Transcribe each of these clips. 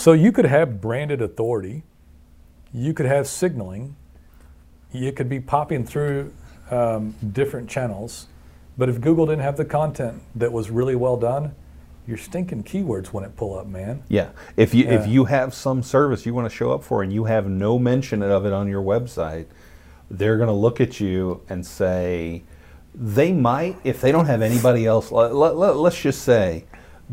So you could have branded authority, you could have signaling, you could be popping through um, different channels, but if Google didn't have the content that was really well done, your stinking keywords wouldn't pull up, man. Yeah. If you if you have some service you want to show up for and you have no mention of it on your website, they're going to look at you and say they might if they don't have anybody else. Let, let, us just say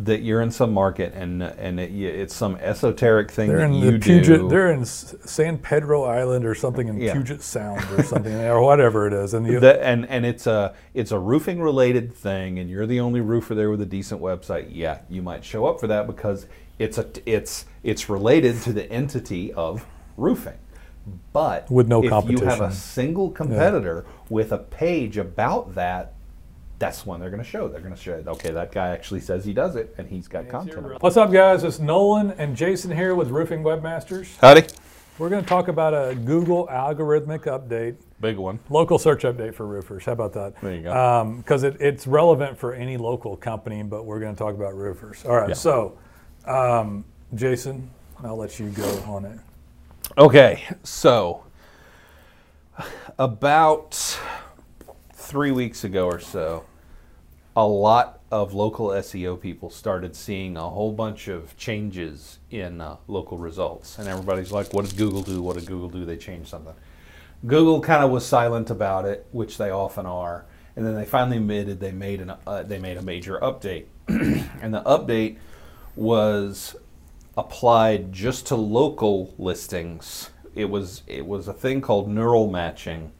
that you're in some market and and it, it's some esoteric thing They're that in you the Puget. do. They're in San Pedro Island or something in Yeah. Puget Sound or something or whatever it is, and you, That- and and it's a it's a roofing related thing, and you're the only roofer there with a decent website. Yeah, you might show up for that because it's a it's it's related to the entity of roofing. But With no if you have a single competitor with a page about that, that's when they're going to show. They're going to show, okay, that guy actually says he does it, and he's got content. on. What's up, guys? It's Nolan and Jason here with Roofing Webmasters. Howdy, We're going to talk about a Google algorithmic update, big one. local search update for roofers. How about that? There you go. Because it, it's relevant for any local company, but we're going to talk about roofers. All right. Yeah. So, um, Jason, I'll let you go on it. Okay, so about three weeks ago or so, a lot of local SEO people started seeing a whole bunch of changes in uh, local results. And everybody's like, what did Google do? What did Google do? They changed something. Google kind of was silent about it, which they often are. And then they finally admitted they made an uh, they made a major update, and the update was applied just to local listings. It was it was a thing called neural matching,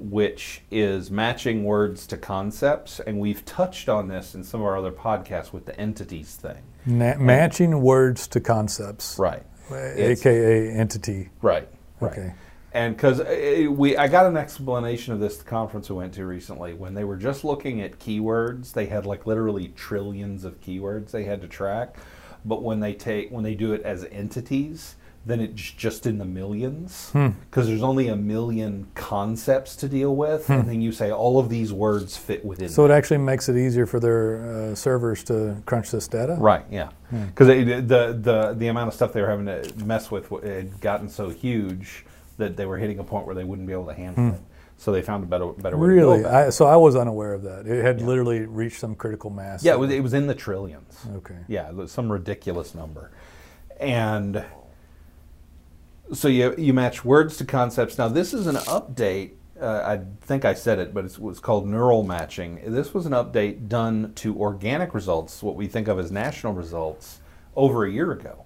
which is matching words to concepts, and we've touched on this in some of our other podcasts with the entities thing. Na- matching words to concepts, Right. It's- aka entity. Right. Right. Okay. And because uh, we, I got an explanation of this at the conference we went to recently. When they were just looking at keywords, they had like literally trillions of keywords they had to track. But when they take, when they do it as entities, then it's just in the millions hmm. because there's only a million concepts to deal with, hmm. and then you say all of these words fit within. So it actually makes it easier for their uh, servers to crunch this data. Right. Yeah. Hmm. Because the the the amount of stuff they were having to mess with had gotten so huge that they were hitting a point where they wouldn't be able to handle it. So they found a better better way to Really? I, so I was unaware of that. It had literally reached some critical mass. Yeah, it was, it was in the trillions. Okay. Yeah, some ridiculous number, and so you you match words to concepts. Now this is an update. Uh, I think I said it, but it's, it's called neural matching. This was an update done to organic results, what we think of as national results, over a year ago.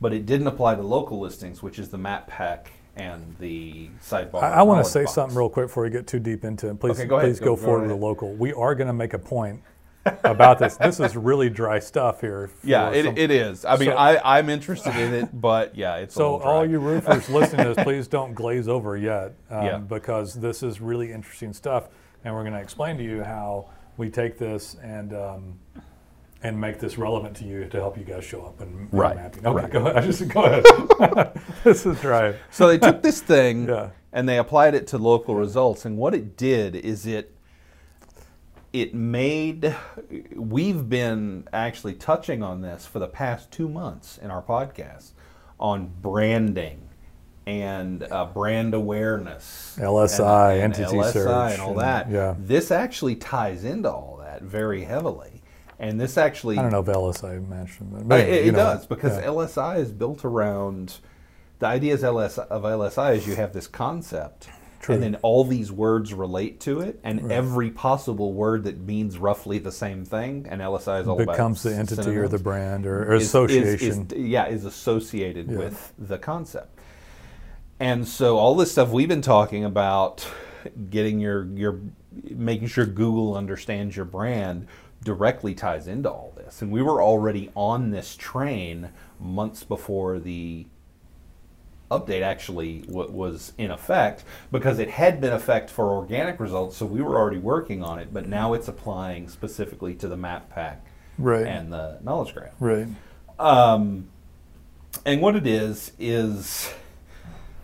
But it didn't apply to local listings, which is the map pack and the sidebar. I, I want to say box. something real quick before we get too deep into it. Please, Okay, go ahead. please Go- go, go forward with the local. We are going to make a point about this. This is really dry stuff here. Yeah, it, some- it is. I mean, So- I, I'm interested in it, but yeah, it's So all you roofers listening to this, please don't glaze over yet, um, Yeah. because this is really interesting stuff, and we're going to explain to you how we take this and um, and make this relevant to you to help you guys show up and, and Right, mapping. Okay, right. go ahead. I just go ahead. this is dry. So they took this thing Yeah. and they applied it to local results, and what it did is it it made we've been actually touching on this for the past two months in our podcast on branding and uh, brand awareness, LSI, and, and entity LSI, search, and all and- that. yeah. This actually ties into all that very heavily, and this actually I don't know if LSI mentioned it, but Uh, it, it know, does because yeah. LSI is built around the ideas LS, of LSI is you have this concept, True. and then all these words relate to it, and every possible word that means roughly the same thing, and LSI is all about. becomes the entity or the brand or, or is- is- association. is- yeah, is associated Yeah. with the concept. And so all this stuff we've been talking about, getting your your making sure Google understands your brand directly ties into all this. And we were already on this train months before the update actually was in effect because it had been effect for organic results so we were already working on it but now it's applying specifically to the map pack Right. and the knowledge graph right. um, and what it is is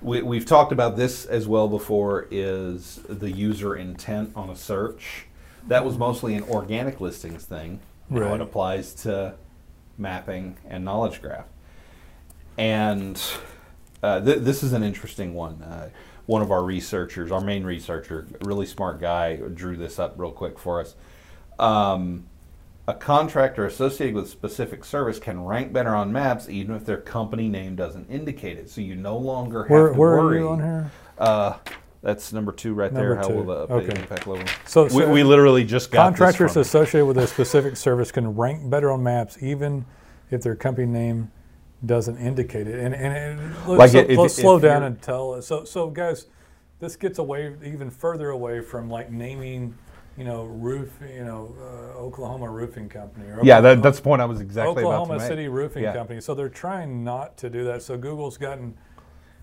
we, we've talked about this as well before is the user intent on a search that was mostly an organic listings thing Right. it applies to mapping and knowledge graph and th- this is an interesting one. Uh, one of our researchers, our main researcher, really smart guy, drew this up real quick for us. Um, a contractor associated with a specific service can rank better on maps even if their company name doesn't indicate it. So you no longer have Where, to where worry. are you on here? Uh, that's number two right Number there. How two. will the Okay. impact level? So- we, so we literally just got Contractors associated with a specific service can rank better on maps even if their company name doesn't indicate it. And, and, and Like so- if- let's if slow down and tell. So, so guys, this gets away even further away from like naming, you know, roof, you know, uh, Oklahoma Roofing Company. Or Yeah, that, that's the point I was exactly Oklahoma about to make. City Roofing Yeah. Company. So they're trying not to do that. So Google's gotten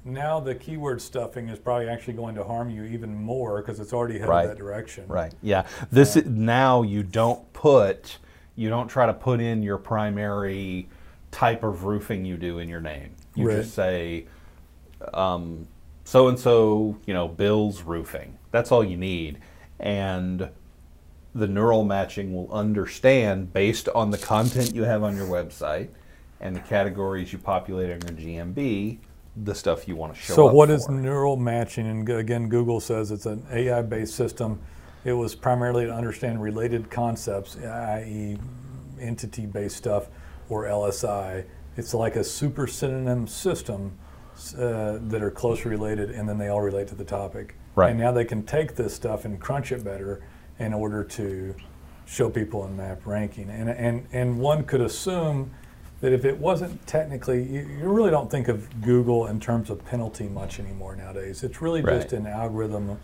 now the keyword stuffing is probably actually going to harm you even more because it's already headed Right. that direction. Right. Yeah. This is, now you don't put you don't try to put in your primary type of roofing you do in your name. You Right. just say um, so and so, you know, Bill's roofing. That's all you need. And the neural matching will understand based on the content you have on your website and the categories you populate on your GMB, the stuff you want to show So what is for. neural matching? And again, Google says it's an AI-based system. It was primarily to understand related concepts, i.e., entity-based stuff, or LSI. It's like a super synonym system uh, that are closely related, and then they all relate to the topic. Right. And now they can take this stuff and crunch it better in order to show people in map ranking. And and and one could assume that if it wasn't technically, you, you really don't think of Google in terms of penalty much anymore nowadays. It's really just an algorithm,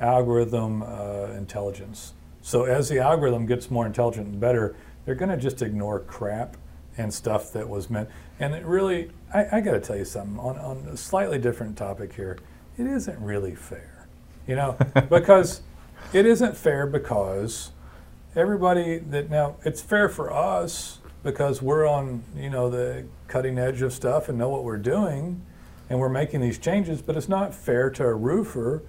algorithm uh, intelligence. So as the algorithm gets more intelligent and better, they're going to just ignore crap and stuff that was meant. And it really, I, I got to tell you something on, on a slightly different topic here. It isn't really fair, you know, because it isn't fair because everybody that now it's fair for us because we're on you know the cutting edge of stuff and know what we're doing and we're making these changes but it's not fair to a roofer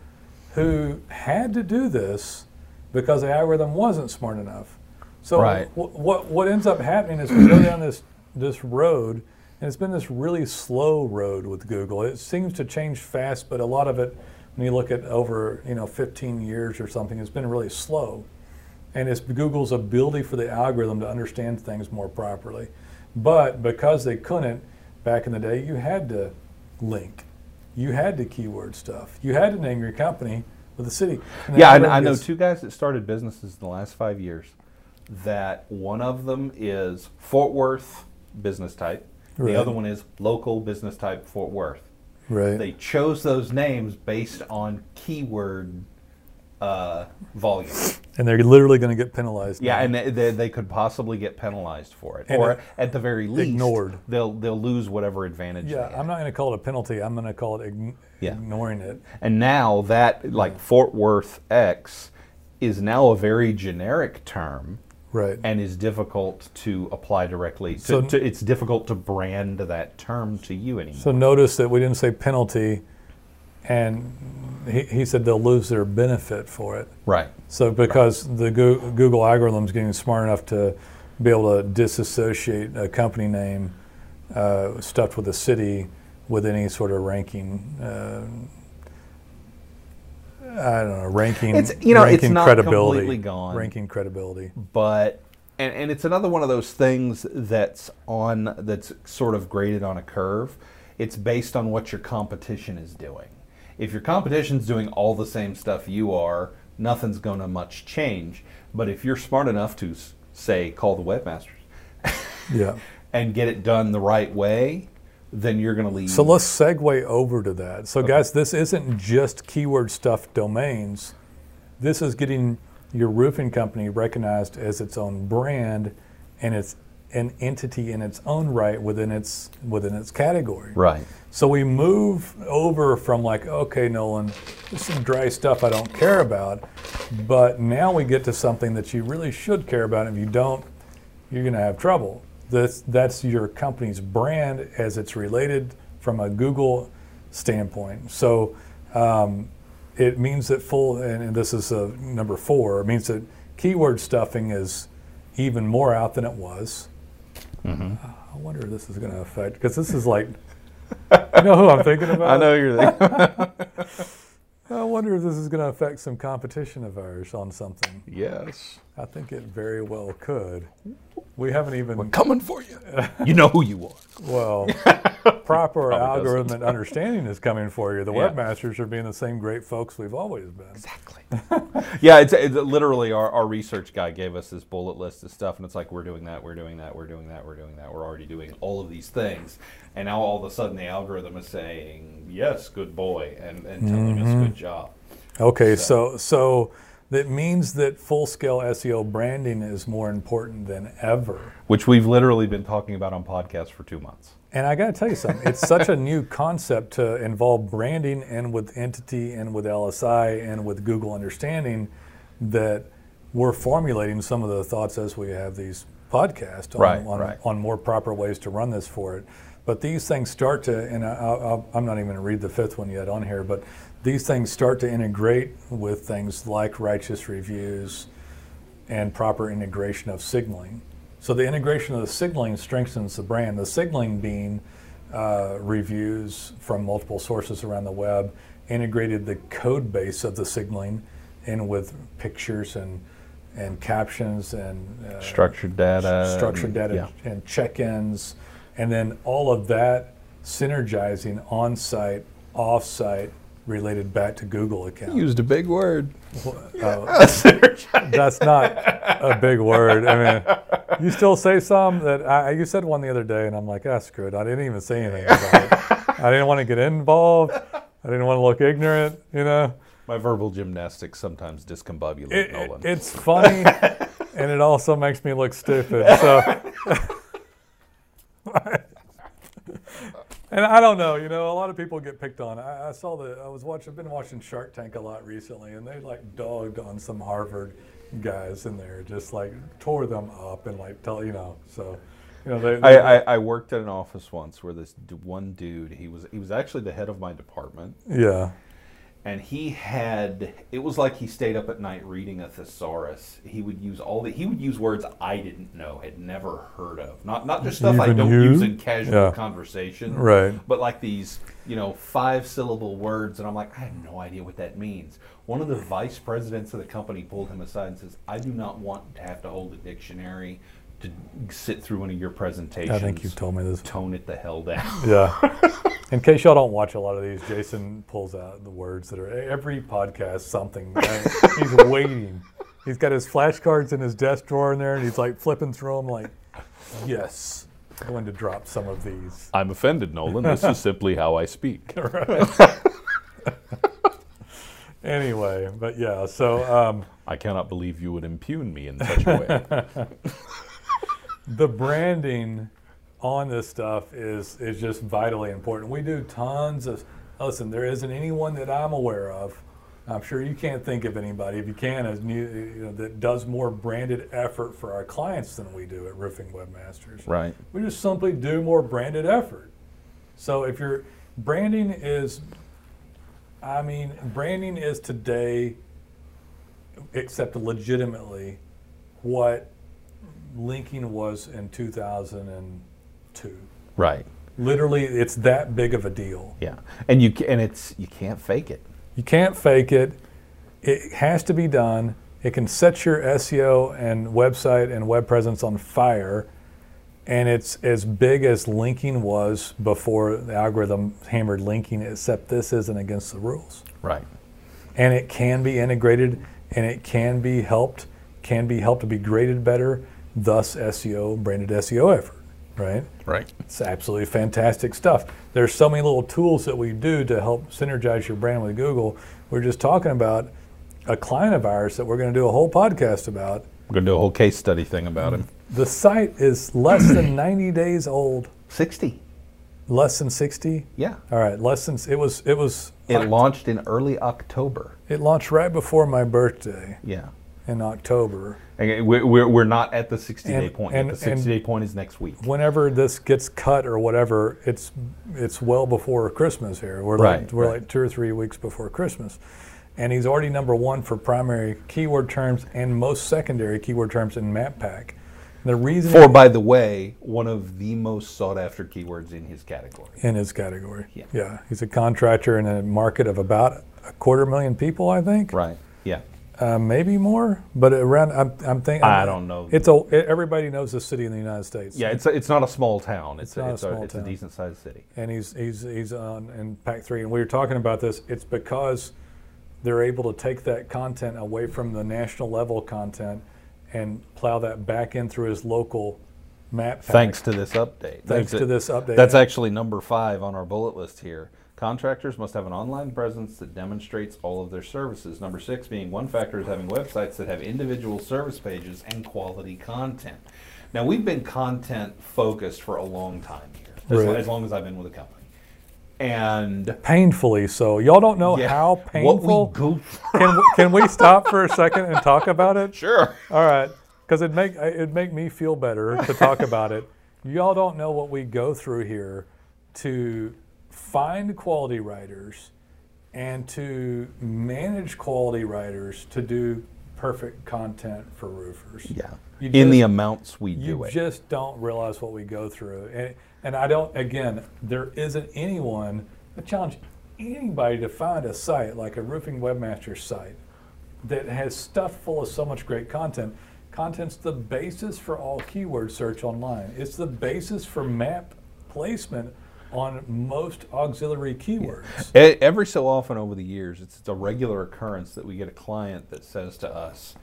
who had to do this because the algorithm wasn't smart enough so Right. wh- what what ends up happening is we go down this this road and it's been this really slow road with Google it seems to change fast but a lot of it when you look at over you know 15 years or something it's been really slow and it's Google's ability for the algorithm to understand things more properly. But because they couldn't back in the day, you had to link, you had to keyword stuff, you had to name your company with a city. And Yeah, I, I know two guys that started businesses in the last five years. That one of them is Fort Worth business type. Right. The other one is local business type Fort Worth. Right. They chose those names based on keyword uh, volume. and they're literally going to get penalized. Yeah, now. and they, they, could possibly get penalized for it, And or it- at the very least, ignored. They'll they'll lose whatever advantage. yeah, they have. I'm not going to call it a penalty. I'm going to call it ign- Yeah. ignoring it. And now that like Fort Worth X is now a very generic term Right. and is difficult to apply directly. To, So- to, it's difficult to brand that term to you anymore. So notice that we didn't say penalty, and he, he said they'll lose their benefit for it. right. So because the Goo- Google is getting smart enough to be able to disassociate a company name uh, stuffed with a city with any sort of ranking. Uh, I don't know, ranking. It's- you know, it's ranking not credibility. completely gone. Ranking credibility. but and, and it's another one of those things that's on that's sort of graded on a curve it's based on what your competition is doing if your competition's doing all the same stuff you are nothing's going to much change but if you're smart enough to say call the webmasters Yeah. and get it done the right way then you're going to leave So let's segue over to that. So, guys, this isn't just keyword stuff domains. This is getting your roofing company recognized as its own brand, and it's an entity in its own right within its within its category. right So we move over from like, okay, Nolan, this is some dry stuff I don't care about, but now we get to something that you really should care about. If you don't, you're going to have trouble. This that's your company's brand as it's related from a Google standpoint. So um, it means that full, and, and this is uh, number four. It means that keyword stuffing is even more out than it was. I wonder if this is going to affect because this is like You know who I'm thinking about? I know you're thinking. I wonder if this is going to affect some competition of ours on something. yes. I think it very well could. We haven't even We're Coming for you. You know who you are. Well, proper algorithm and understanding is coming for you. The Yeah. webmasters are being the same great folks we've always been. Exactly. yeah, it's, it's literally our, our research guy gave us this bullet list of stuff, and it's like we're doing that, we're doing that, we're doing that, we're doing that, we're already doing all of these things, and now all of a sudden the algorithm is saying yes, good boy, and, and telling us mm-hmm. good job. Okay, so so that means that full scale SEO branding is more important than ever. Which we've literally been talking about on podcasts for two months. And I got to tell you something. It's such a new concept to involve branding and with entity and with LSI and with Google Understanding that we're formulating some of the thoughts as we have these podcasts on, Right, on, right. on more proper ways to run this for it. But these things start to, and I, I'm not even going to read the fifth one yet on here, but these things start to integrate with things like righteous reviews and proper integration of signaling. So the integration of the signaling strengthens the brand. The signaling being uh, reviews from multiple sources around the web, integrated the code base of the signaling in with pictures and and captions and uh, Structured data. structured and- data Yeah. and check-ins, and then all of that synergizing on-site, off-site, related back to Google accounts. Used a big word. That's not a big word. I mean, you still say some that I, you said one the other day, and I'm like, ah, screw it. I didn't even say anything about it. I didn't want to get involved. I didn't want to look ignorant. You know, My verbal gymnastics sometimes discombobulate it, it- it's funny, and it also makes me look stupid. So. And I don't know, you know, a lot of people get picked on. I, I saw the, I was watching, I've been watching Shark Tank a lot recently, and they like dogged on some Harvard guys in there, just like tore them up and like tell, you know, so, you know, they, I, I, I worked at an office once where this d- one dude, he was he was actually the head of my department, yeah, and he had it was like he stayed up at night reading a thesaurus. He would use all the he would use words I didn't know, had never heard of. Not not just stuff I don't you? use in casual Yeah. conversation, right. but like these you know five syllable words, and I'm like I have no idea what that means. One of the vice presidents of the company pulled him aside and says, "I do not want to have to hold a dictionary." To sit through one of your presentations, I think you've told me this. tone it the hell down. Yeah. In case y'all don't watch a lot of these, Jason pulls out the words that are every podcast something. he's waiting. He's got his flashcards in his desk drawer in there, and he's like flipping through them, like, yes, I'm going to drop some of these. I'm offended, Nolan. This is simply how I speak. Anyway, but yeah, so um, I cannot believe you would impugn me in such a way. the branding on this stuff is is just vitally important. We do tons of. Listen, there isn't anyone that I'm aware of. I'm sure you can't think of anybody. If you can, as new, you know, that does more branded effort for our clients than we do at Roofing Webmasters. right. We just simply do more branded effort. So if your branding is, I mean, branding is today, except legitimately, what linking was in 2002. Right. Literally, it's that big of a deal. Yeah. And you and it's you can't fake it. You can't fake it. It has to be done. It can set your SEO and website and web presence on fire. And it's as big as linking was before the algorithm hammered linking, except this isn't against the rules. Right. And it can be integrated and it can be helped, can be helped to be graded better, thus SEO, branded SEO effort, right? Right. It's absolutely fantastic stuff. There's so many little tools that we do to help synergize your brand with Google. We're just talking about a client of ours that we're going to do a whole podcast about. We're gonna do a whole case study thing about him. The site is less than 90 days old. Sixty. Less than 60. Yeah. All right, less than it was. It was. It launched in early October. It launched right before my birthday Yeah. In October. And We're, we're, we're not at the 60 day point. and- the 60 day point is next week. Whenever this gets cut or whatever, it's it's well before Christmas here. We're Right, like we're right. like two or three weeks before Christmas, and he's already number one for primary keyword terms and most secondary keyword terms in MapPack. The reason For, by the way, one of the most sought after keywords in his category. in his category. Yeah. yeah, he's a contractor in a market of about a quarter million people, I think. Right. Yeah. Uh, maybe more, but around. I'm, I'm thinking. I don't know. It's a. Everybody knows the city in the United States. Yeah, it's a, it's not a small town. It's, It's not a it's small it's town. a decent sized city. and he's he's he's on in Pack Three, and we were talking about this. It's because they're able to take that content away from the national level content and plow that back in through his local map. Pack. Thanks to this update. Thanks That's to it. this update. That's actually number five on our bullet list here. Contractors must have an online presence that demonstrates all of their services. Number six being one factor is having websites that have individual service pages and quality content. Now we've been content focused for a long time here, as, Right. as long as I've been with the company, and painfully so. Y'all don't know yeah, how what painful. we go can, can we stop for a second and talk about it? Sure. All right, because it make it make me feel better to talk about it. Y'all don't know what we go through here to find quality writers and to manage quality writers to do perfect content for roofers. Yeah. You In the amounts we do it. You just don't realize what we go through, and and I don't. Again, there isn't anyone. I challenge anybody to find a site like a roofing webmaster site that has stuff full of so much great content. Content's the basis for all keyword search online. It's the basis for map placement on most auxiliary keywords. E- Every so often over the years, it's, it's a regular occurrence that we get a client that says to us,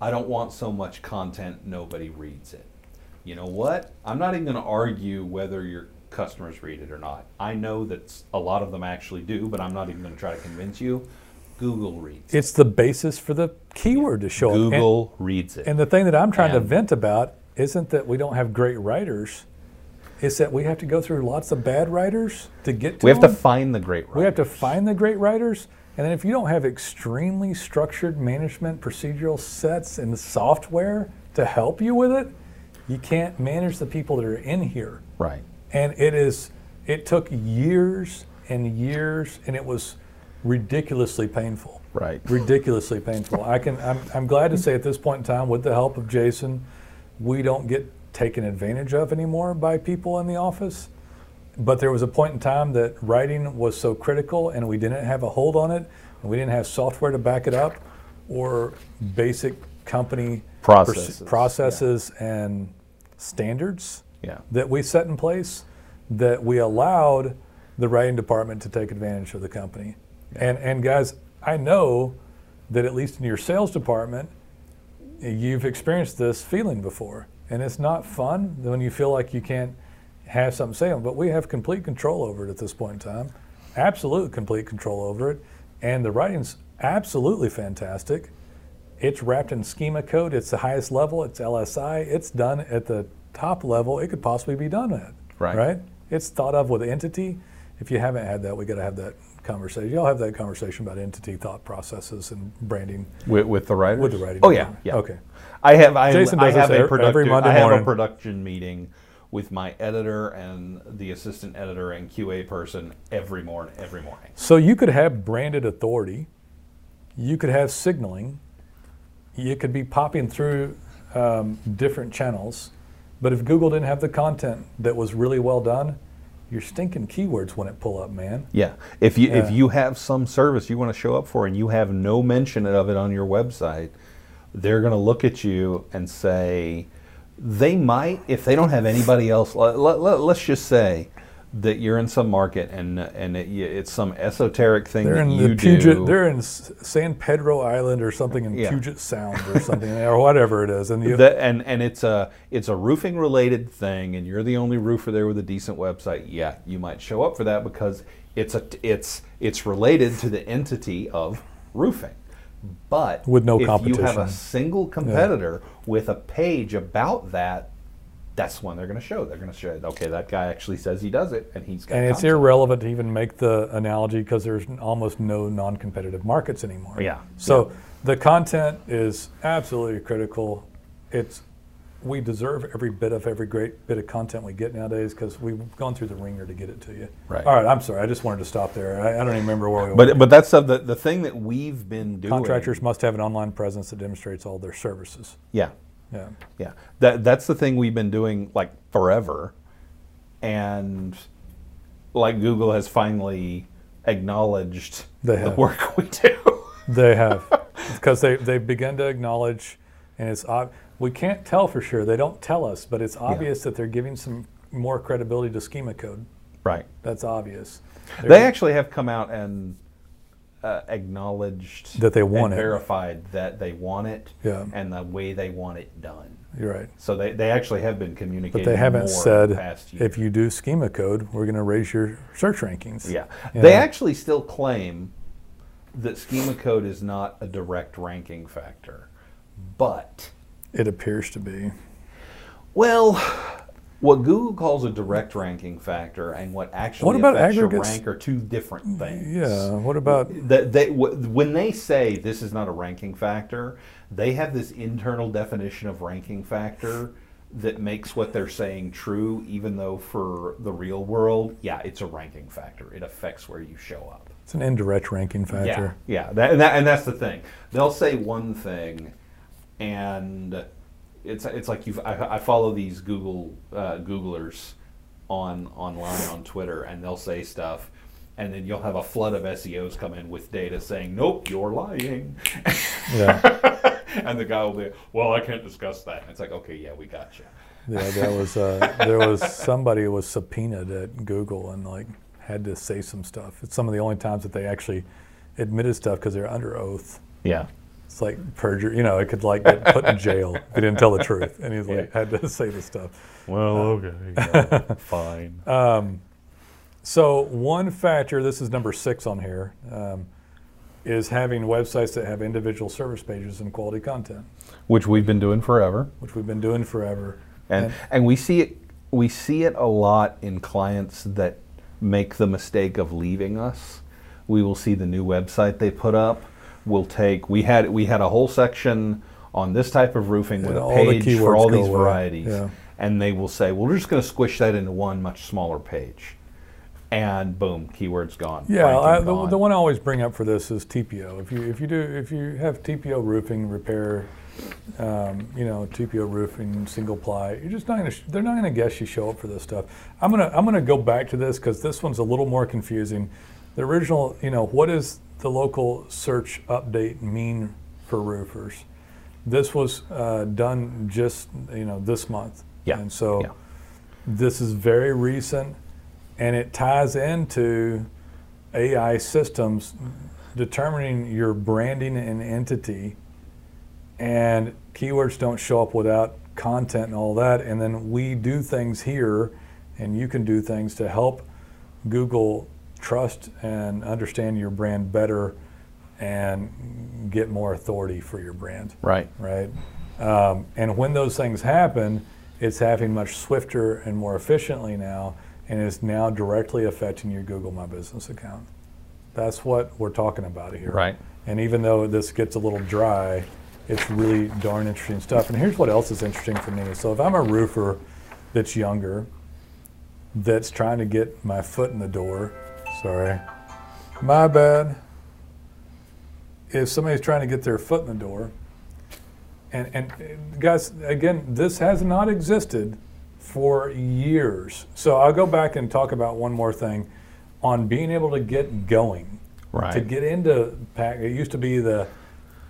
I don't want so much content, nobody reads it. You know what? I'm not even going to argue whether your customers read it or not. I know that a lot of them actually do, but I'm not even going to try to convince you. Google reads it. It's the basis for the keyword to show up. Google reads it. And the thing that I'm trying to vent about isn't that we don't have great writers. It's that we have to go through lots of bad writers to get to we have to find the great writers. we have to find the great writers. And then if you don't have extremely structured management procedural sets and software to help you with it, you can't manage the people that are in here. Right. And it is it took years and years and it was ridiculously painful Right. ridiculously painful. I can. I'm, I'm glad to say at this point in time, with the help of Jason, we don't get taken advantage of anymore by people in the office. But there was a point in time that writing was so critical, and we didn't have a hold on it, and we didn't have software to back it up, or basic company Processes, proce- processes and standards Yeah. that we set in place that we allowed the writing department to take advantage of the company. And and guys, I know that at least in your sales department, you've experienced this feeling before. And it's not fun when you feel like you can't have something say on, but we have complete control over it at this point in time. Absolute complete control over it. And the writing's absolutely fantastic. It's wrapped in schema code. It's the highest level. It's LSI. It's done at the top level it could possibly be done at. Right. Right. It's thought of with entity. If you haven't had that, we got to have that conversation. Y'all have that conversation about entity thought processes and branding. With, with the writers? With the writing Oh yeah, yeah. Okay. I have I, Jason I does this have a production, every Monday I have a production meeting with my editor and the assistant editor and QA person every morning. Every morning. So you could have branded authority, you could have signaling, you could be popping through um, different channels, but if Google didn't have the content that was really well done, your stinking keywords wouldn't pull up, man. Yeah. If you Yeah. if you have some service you want to show up for and you have no mention of it on your website, they're going to look at you and say they might if they don't have anybody else. Let, let, us just say that you're in some market and and it, it's some esoteric thing They're that in you the Puget, do. they're in San Pedro Island or something in Yeah. Puget Sound or something, or whatever it is, and you. That- and and it's a it's a roofing related thing, and you're the only roofer there with a decent website. Yeah, you might show up for that because it's a it's it's related to the entity of roofing. But With no if you have a single competitor with a page about that, that's one they're going to show. They're going to show, okay, that guy actually says he does it, and he's got. and it's content. irrelevant to even make the analogy because there's almost no non-competitive markets anymore. Yeah. So the content is absolutely critical. It's we deserve every bit of every great bit of content we get nowadays because we've gone through the ringer to get it to you. Right. All right. I'm sorry. I just wanted to stop there. I, I don't even remember where we were. But but that's the the thing that we've been doing. Contractors must have an online presence that demonstrates all their services. Yeah. Yeah. Yeah, that that's the thing we've been doing like forever, and like Google has finally acknowledged the work we do. They have, because they they've begun to acknowledge, and it's ob- we can't tell for sure. They don't tell us, but it's obvious that they're giving some more credibility to schema code. right. That's obvious. They They're- actually have come out and uh, acknowledged That they want it. verified that they want it, Yeah. and the way they want it done. You're right, So they, they actually have been communicating. but they haven't said the past year. if you do schema code, we're going to raise your search rankings. Yeah. You They know? actually still claim that schema code is not a direct ranking factor. But, It appears to be. well, what Google calls a direct ranking factor and what actually What about affects your rank are two different things. Yeah. What about That they, wh- when they say this is not a ranking factor, they have this internal definition of ranking factor that makes what they're saying true, even though for the real world, yeah, it's a ranking factor. It affects where you show up. it's an indirect ranking factor? Yeah, yeah, that, and, that, and that's the thing. They'll say one thing, and it's it's like you. I, I follow these Google uh, Googlers on online on Twitter, and they'll say stuff, and then you'll have a flood of SEOs come in with data saying, "Nope, you're lying," Yeah. and the guy will be, "Well, I can't discuss that." And it's like, okay, yeah, we got you. Yeah, there was uh, there was somebody who was subpoenaed at Google and like had to say some stuff. It's some of the only times that they actually admitted stuff because they're under oath. Yeah. It's like perjury, you know. It could like get put in jail if they didn't tell the truth, and he's like had to say this stuff. Well, okay, fine. So one factor, this is number six on here, um, is having websites that have individual service pages and quality content, Which we've been doing forever. which we've been doing forever. and and we see it we see it a lot in clients that make the mistake of leaving us we will see the new website they put up we'll take we had we had a whole section on this type of roofing with a page for all these away. varieties Yeah. and they will say well we're just going to squish that into one much smaller page and boom keywords gone Yeah, I, the, gone. the one I always bring up for this is TPO. If you if you do if you have TPO roofing repair, um, you know TPO roofing single ply, you're just not gonna sh- they're not gonna guess you show up for this stuff. I'm gonna I'm gonna go back to this because this one's a little more confusing. The original, you know, what does the local search update mean for roofers? This was uh, done just you know this month, Yeah, and so yeah. this is very recent, and it ties into AI systems determining your branding and entity. And keywords don't show up without content and all that. And then we do things here, and you can do things to help Google trust and understand your brand better and get more authority for your brand right right? Um, and when those things happen, it's happening much swifter and more efficiently now, and is now directly affecting your Google My Business account. That's what we're talking about here. Right. And even though this gets a little dry, it's really darn interesting stuff. And here's what else is interesting for me. So if I'm a roofer that's younger, that's trying to get my foot in the door, sorry, my bad. If somebody's trying to get their foot in the door, and, and guys, again, this has not existed for years. So I'll go back and talk about one more thing on being able to get going. Right. To get into pack, it used to be the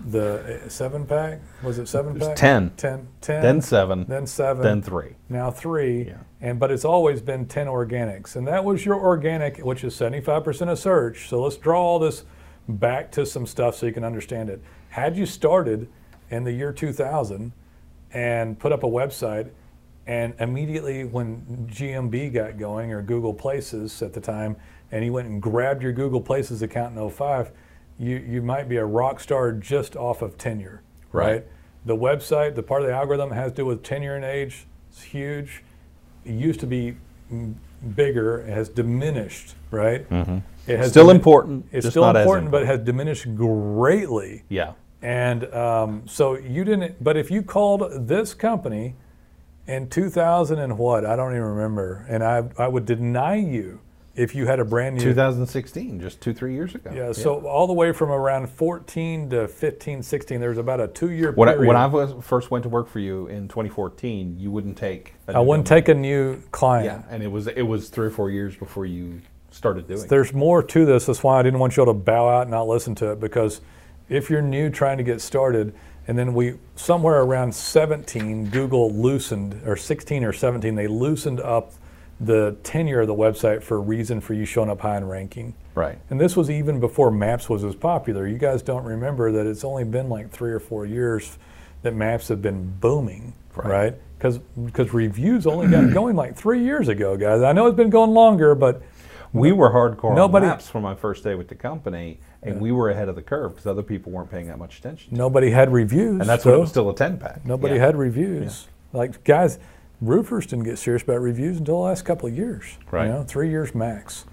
the uh, seven pack. Was it seven pack? 10. 10, 10, then seven then seven, then three now three, Yeah. And but it's always been 10 organics, and that was your organic, which is 75% of search. So let's draw all this back to some stuff so you can understand it. Had you started in the year 2000 and put up a website, and immediately when GMB got going or Google Places at the time, and you went and grabbed your Google Places account in 05, you, you might be a rock star just off of tenure, Right. right? The website, the part of the algorithm has to do with tenure and age. It's huge. Used to be bigger. Has diminished, right? It has Mm-hmm. Still important, It's still as important, but has diminished greatly. yeah And um, so you didn't. But if you called this company in 2000 and what I don't even remember, and I I would deny you if you had a brand new 2016, just two, three years ago. Yeah, so all the way from around 14 to 15, 16, there was about a two year when I, period. when I was, first went to work for you in 2014, you wouldn't take. a I wouldn't domain. take a new client. Yeah, and it was it was three or four years before you started doing. it. There's more to this. That's why I didn't want you all to bow out and not listen to it because if you're new trying to get started, and then we somewhere around 17, Google loosened, or 16 or 17, they loosened up the tenure of the website for a reason for you showing up high in ranking. Right. And this was even before Maps was as popular. You guys don't remember that it's only been like three or four years that Maps have been booming, Right. right? Because because reviews only got going like three years ago, guys. I know it's been going longer, but We were hardcore Nobody- on maps from my first day with the company, and we were ahead of the curve because other people weren't paying that much attention. nobody had reviews. And that's when it so was still a 10 pack. nobody Yeah. had reviews. Like guys, roofers didn't get serious about reviews until the last couple of years. Right. You know, three years max.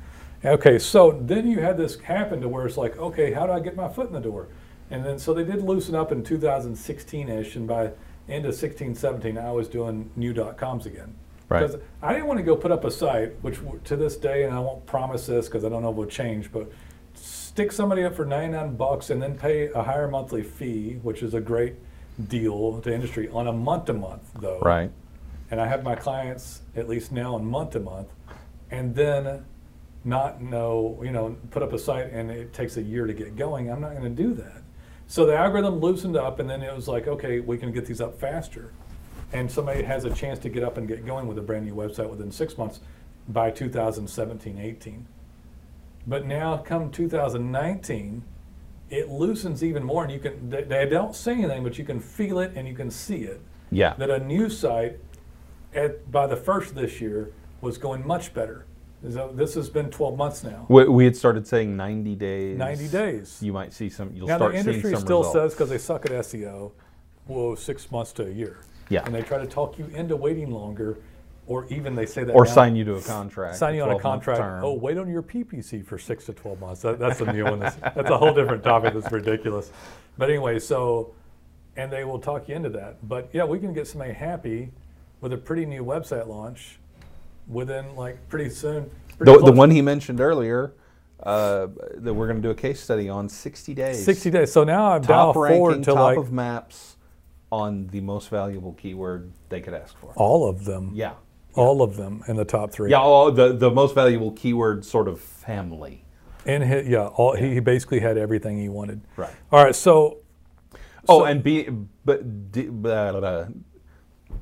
Okay, so then you had this happen to where it's like, okay, how do I get my foot in the door? And then so they did loosen up in 2016-ish, and by end of 16, 17, I was doing new.coms again. Right. Because I didn't want to go put up a site, which to this day, and I won't promise this because I don't know if it will change, but stick somebody up for 99 bucks and then pay a higher monthly fee, which is a great deal to industry on a month to month though Right. And I have my clients at least now on month to month, and then not know, you know, put up a site and it takes a year to get going. I'm not going to do that. So the algorithm loosened up, and then it was like, okay, we can get these up faster, and somebody has a chance to get up and get going with a brand new website within six months by 2017, 18. But now, come 2019, it loosens even more, and you can. They, they don't say anything, but you can feel it and you can see it Yeah. that a new site at, by the first this year was going much better. So this has been 12 months now. We, we had started saying 90 days. 90 days. You might see some. You'll now start the industry still results. says because they suck at SEO, whoa, six months to a year. Yeah. And they try to talk you into waiting longer, or even they say that or now, sign you to a contract. sign you on a contract. Oh, wait on your PPC for six to 12 months. That, that's a new one. That's, that's a whole different topic. That's ridiculous. But anyway, so, and they will talk you into that. But yeah, we can get somebody happy with a pretty new website launch within like pretty soon. pretty the, the one he mentioned earlier uh, that we're going to do a case study on 60 days. 60 days. So now I've top ranking, forward to top like of maps on the most valuable keyword they could ask for. all of them. Yeah. All of them in the top three. Yeah, all, the, the most valuable keyword sort of family. And he, yeah, all, he, he basically had everything he wanted. Right. All right. So Oh, So- and be, but blah, blah, blah.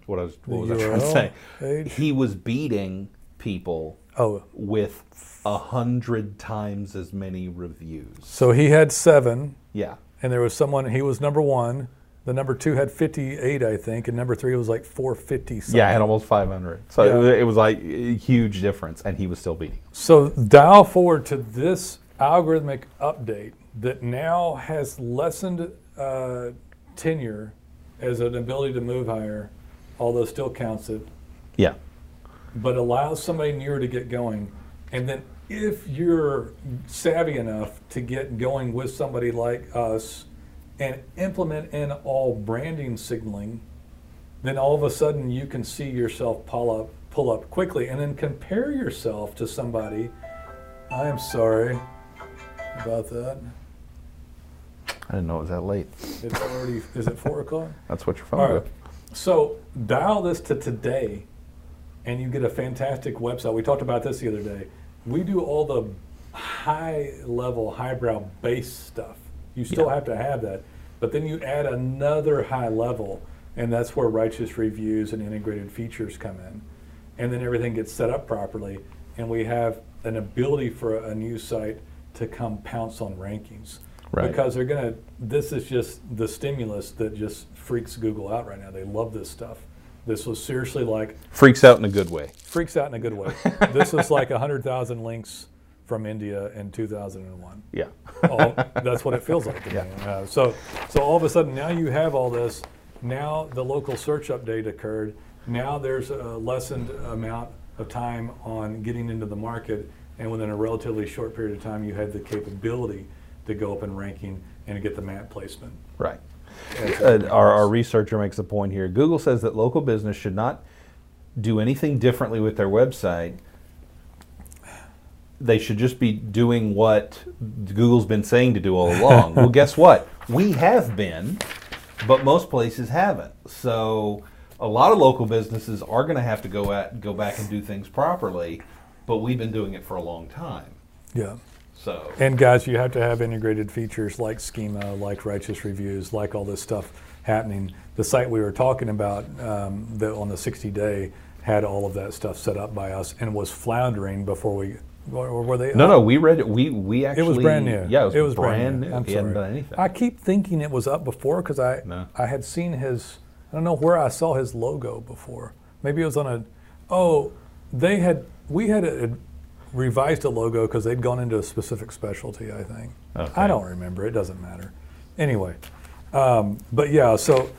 What I was, what was I trying to say? page. He was beating people oh, with a hundred times as many reviews. so he had seven, Yeah, and there was someone. He was number one. The number two had 58, I think, and number three was like 450. Something. yeah, I had almost 500. So Yeah. it, it was like a huge difference, and he was still beating. So dial forward to this algorithmic update that now has lessened uh, tenure as an ability to move higher, although still counts it, Yeah, but allows somebody newer to get going. And then if you're savvy enough to get going with somebody like us and implement in all branding signaling, then all of a sudden you can see yourself pull up, pull up quickly, and then compare yourself to somebody. I am sorry about that. I didn't know it was that late. It's already. is it four o'clock? That's what your phone All right. did. So dial this to today, and you get a fantastic website. We talked about this the other day. We do all the high level, highbrow base stuff. You still Yeah. have to have that, but then you add another high level, and that's where righteous reviews and integrated features come in, and then everything gets set up properly, and we have an ability for a, a new site to come pounce on rankings Right. because they're gonna. This is just the stimulus that just freaks Google out right now. They love this stuff. This was seriously like Freaks out in a good way. freaks out in a good way. this was like hundred thousand links from India in 2001. Yeah. all, that's what it feels like to me. Uh, so, so all of a sudden now you have all this. Now the local search update occurred. Now there's a lessened amount of time on getting into the market, and within a relatively short period of time, you had the capability to go up in ranking and get the map placement. Right. Uh, our, our researcher makes a point here. Google says that local business should not do anything differently with their website they should just be doing what Google's been saying to do all along. well, guess what? We have been, but most places haven't. So a lot of local businesses are going to have to go at go back and do things properly, but we've been doing it for a long time. Yeah. So And guys, you have to have integrated features like schema, like righteous reviews, like all this stuff happening. The site we were talking about um, that on the 60 day had all of that stuff set up by us and was floundering before we, or were they? no, up? no, we read it. We we actually It was brand new. Yeah, it was, brand, brand, new. I'm he hadn't sorry. done anything. I keep thinking it was up before because I No. I had seen his. I don't know where I saw his logo before. Maybe it was on a. Oh, they had we had a, revised a logo because they'd gone into a specific specialty. I think. Okay. I don't remember. It doesn't matter. Anyway, um, but yeah. So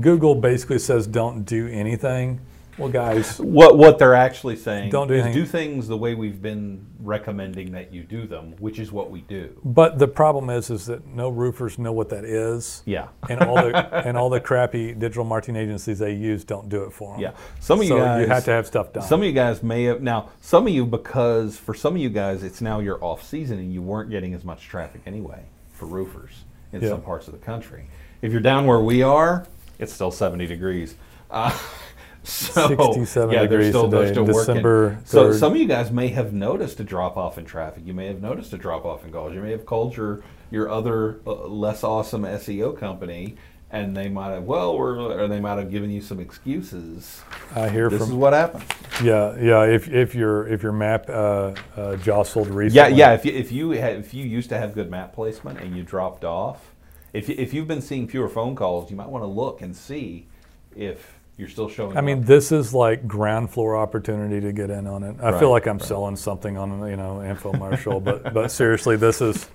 Google basically says don't do anything. Well, guys, What what they're actually saying Don't do is do things the way we've been recommending that you do them, which is what we do. but the problem is, is that no roofers know what that is. Yeah. and all the and all the crappy digital marketing agencies they use don't do it for them. Yeah. Some of you so guys you have to have stuff done. Some of you guys may have now. Some of you because for some of you guys it's now your off season and you weren't getting as much traffic anyway for roofers in Yeah. some parts of the country. If you're down where we are, it's still 70 degrees. Uh, so 67 yeah, degrees still, today, still December working. So some of you guys may have noticed a drop off in traffic. You may have noticed a drop off in calls. You may have called your your other uh, less awesome SEO company. And they might have, well, or, or they might have given you some excuses. I hear This is from what happened. yeah yeah if if your if your map uh, uh, jostled recently. yeah. Yeah. If you if you had, if you used to have good map placement and you dropped off, if if you've been seeing fewer phone calls, you might want to look and see if you're still showing. I mean, up. this is like ground floor opportunity to get in on it. I Right, feel like I'm right. selling something on you know infomercial, but but seriously, this is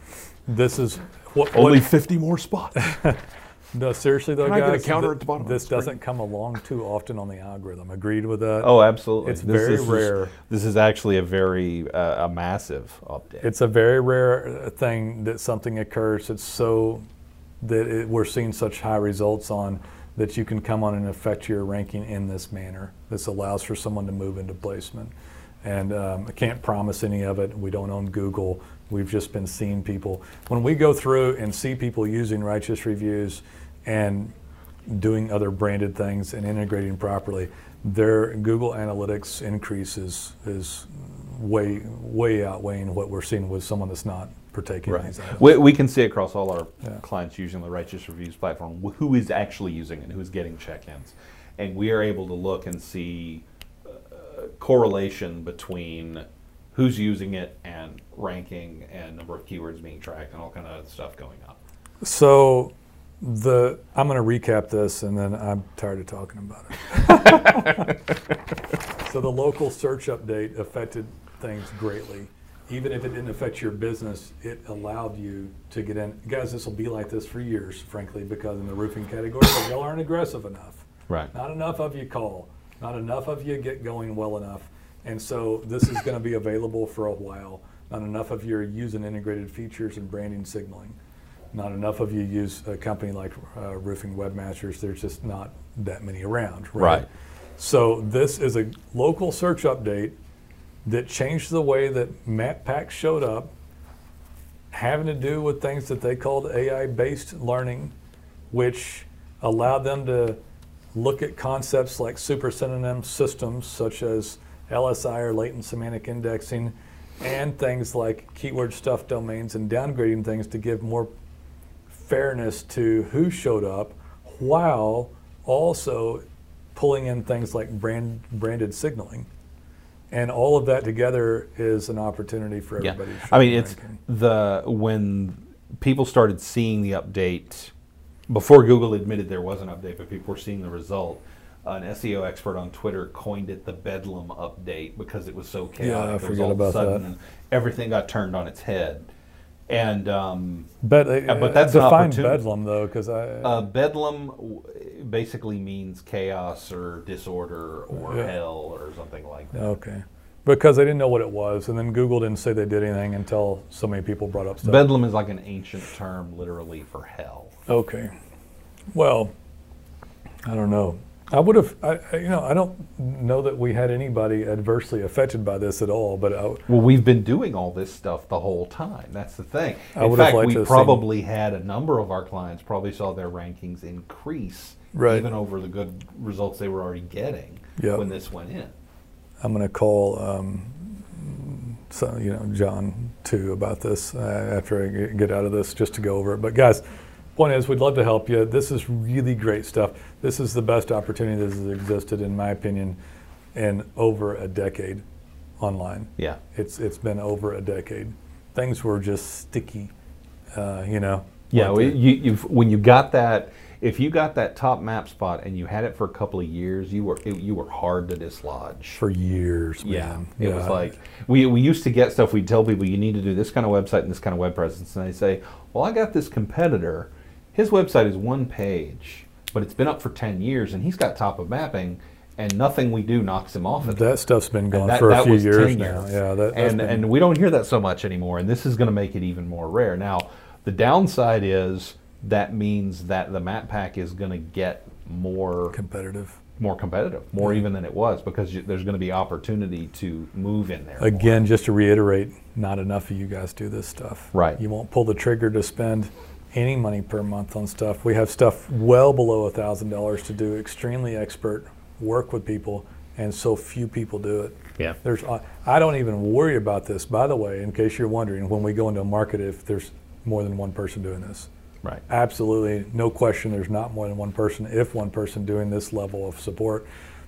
this is what, Only what 50 more spots. no seriously though, Can I get a guys. counter th- at the bottom of the This doesn't come along too often on the algorithm. Agreed with that. oh, absolutely. it's This very is- rare. This is actually a very uh, a massive update. It's a very rare uh, thing that something occurs. It's so that it, we're seeing such high results on that you can come on and affect your ranking in this manner. This allows for someone to move into placement. And um, I can't promise any of it. We don't own Google. We've just been seeing people. When we go through and see people using righteous reviews and doing other branded things and integrating properly, their Google Analytics increase is, is way, way outweighing what we're seeing with someone that's not partaking in Right. these items. We, we can see across all our Yeah. clients using the Righteous Reviews platform who is actually using it, who's getting check-ins, and we are able to look and see uh, correlation between who's using it and ranking and number of keywords being tracked and all kind of stuff going up. So the I'm going to recap this, and then I'm tired of talking about it. so the local search update affected things greatly. Even if it didn't affect your business, it allowed you to get in. Guys, this will be like this for years, frankly, because in the roofing category, y'all aren't aggressive enough. Right. Not enough of you call. Not enough of you get going well enough. And so this is going to be available for a while. Not enough of you are using integrated features and branding signaling. Not enough of you use a company like uh, Roofing Webmasters. There's just not that many around, right? Right. So this is a local search update that changed the way that map packs showed up, having to do with things that they called AI-based learning, which allowed them to look at concepts like super synonym systems such as LSI or latent semantic indexing and things like keyword stuff domains and downgrading things to give more fairness to who showed up while also pulling in things like brand branded signaling. And all of that together is an opportunity for Yeah. everybody. to I mean, it's ranking. the when people started seeing the update before Google admitted there was an update, but people were seeing the result. An SEO expert on Twitter coined it the Bedlam update because it was so chaotic. Yeah, I It was forget all of a about that. Everything got turned on its head, and um, But, uh, but that's an define opportunity. bedlam though, because I uh, Bedlam basically means chaos or disorder or Yeah. hell or something like that. okay because they didn't know what it was, and then Google didn't say they did anything until so many people brought up stuff. Bedlam is like an ancient term, literally for hell. Okay. Well, I don't know. I would have, I, I- you know, I don't know that we had anybody adversely affected by this at all, but I, Well, we've been doing all this stuff the whole time. That's the thing. I In would have fact, liked we to have seen- probably had a number of our clients probably saw their rankings increase Right. even over the good results they were already getting Yep. when this went in. I'm going to call, um, so, you know, John too about this uh, after I get- out of this, just to go over it. But guys, point is, we'd love to help you. This is really great stuff. This is the best opportunity that has existed, in my opinion, in over a decade online. Yeah. It's it's been over a decade. Things were just sticky, uh, you know. Yeah, well, you, you've, when you got that, if you got that top map spot and you had it for a couple of years, you were it, you were hard to dislodge. for years, Yeah, man. it was like we, we used to get stuff. We'd tell people you need to do this kind of website and this kind of web presence, and they say, "Well, I got this competitor. His website is one page, but it's been up for ten years, and he's got top of mapping, and nothing we do knocks him off of it." that stuff's been going that, for a few years 10 now. Yeah, that, and been- and we don't hear that so much anymore. And this is going to make it even more rare. Now, the downside is that means that the map pack is going to get more competitive. more competitive, more even than it was, because you, there's going to be opportunity to move in there. more. Again, just to reiterate, not enough of you guys do this stuff. Right. You won't pull the trigger to spend any money per month on stuff. We have stuff well below a thousand dollars to do extremely expert work with people, and so few people do it. Yeah. There's, uh, I don't even worry about this. By the way, in case you're wondering, when we go into a market, if there's more than one person doing this, Right. absolutely no question. There's not more than one person, if one person doing this level of support,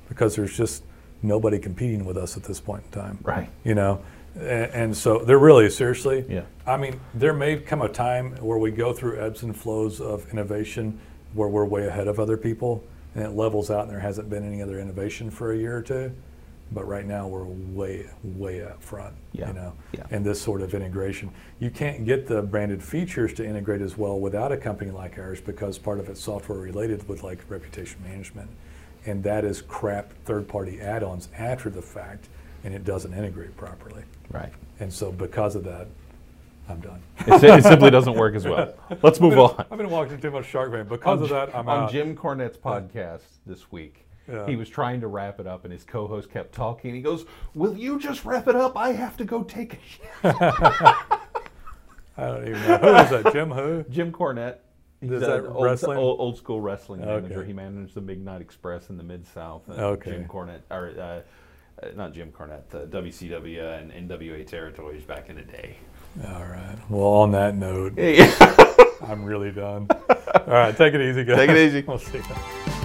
because there's just nobody competing with us at this point in time Right. you know and, and so they're really seriously Yeah. i mean there may come a time where we go through ebbs and flows of innovation where we're way ahead of other people and it levels out and there hasn't been any other innovation for a year or two but right now we're way way up front Yeah. you know Yeah. and this sort of integration you can't get the branded features to integrate as well without a company like ours because part of it's software related with like reputation management and that is crap third party add-ons after the fact and it doesn't integrate properly Right. and so because of that i'm done It, it simply doesn't work as well. Let's move on. i've been watching too much shark tank because of that i'm on out Jim Cornette's podcast this week. Yeah. He was trying to wrap it up, and his co-host kept talking. He goes, "Will you just wrap it up? I have to go take a shit." i don't even know who is that jim who Jim Cornette. He's Is that old, wrestling? Old, old school wrestling Okay. manager. He managed the Midnight Express in the Mid South. Okay. Jim Cornette, or uh, uh, not Jim Cornette, the WCW and NWA territories back in the day. all right well on that note i'm really done all right take it easy guys Take it easy. we'll see you.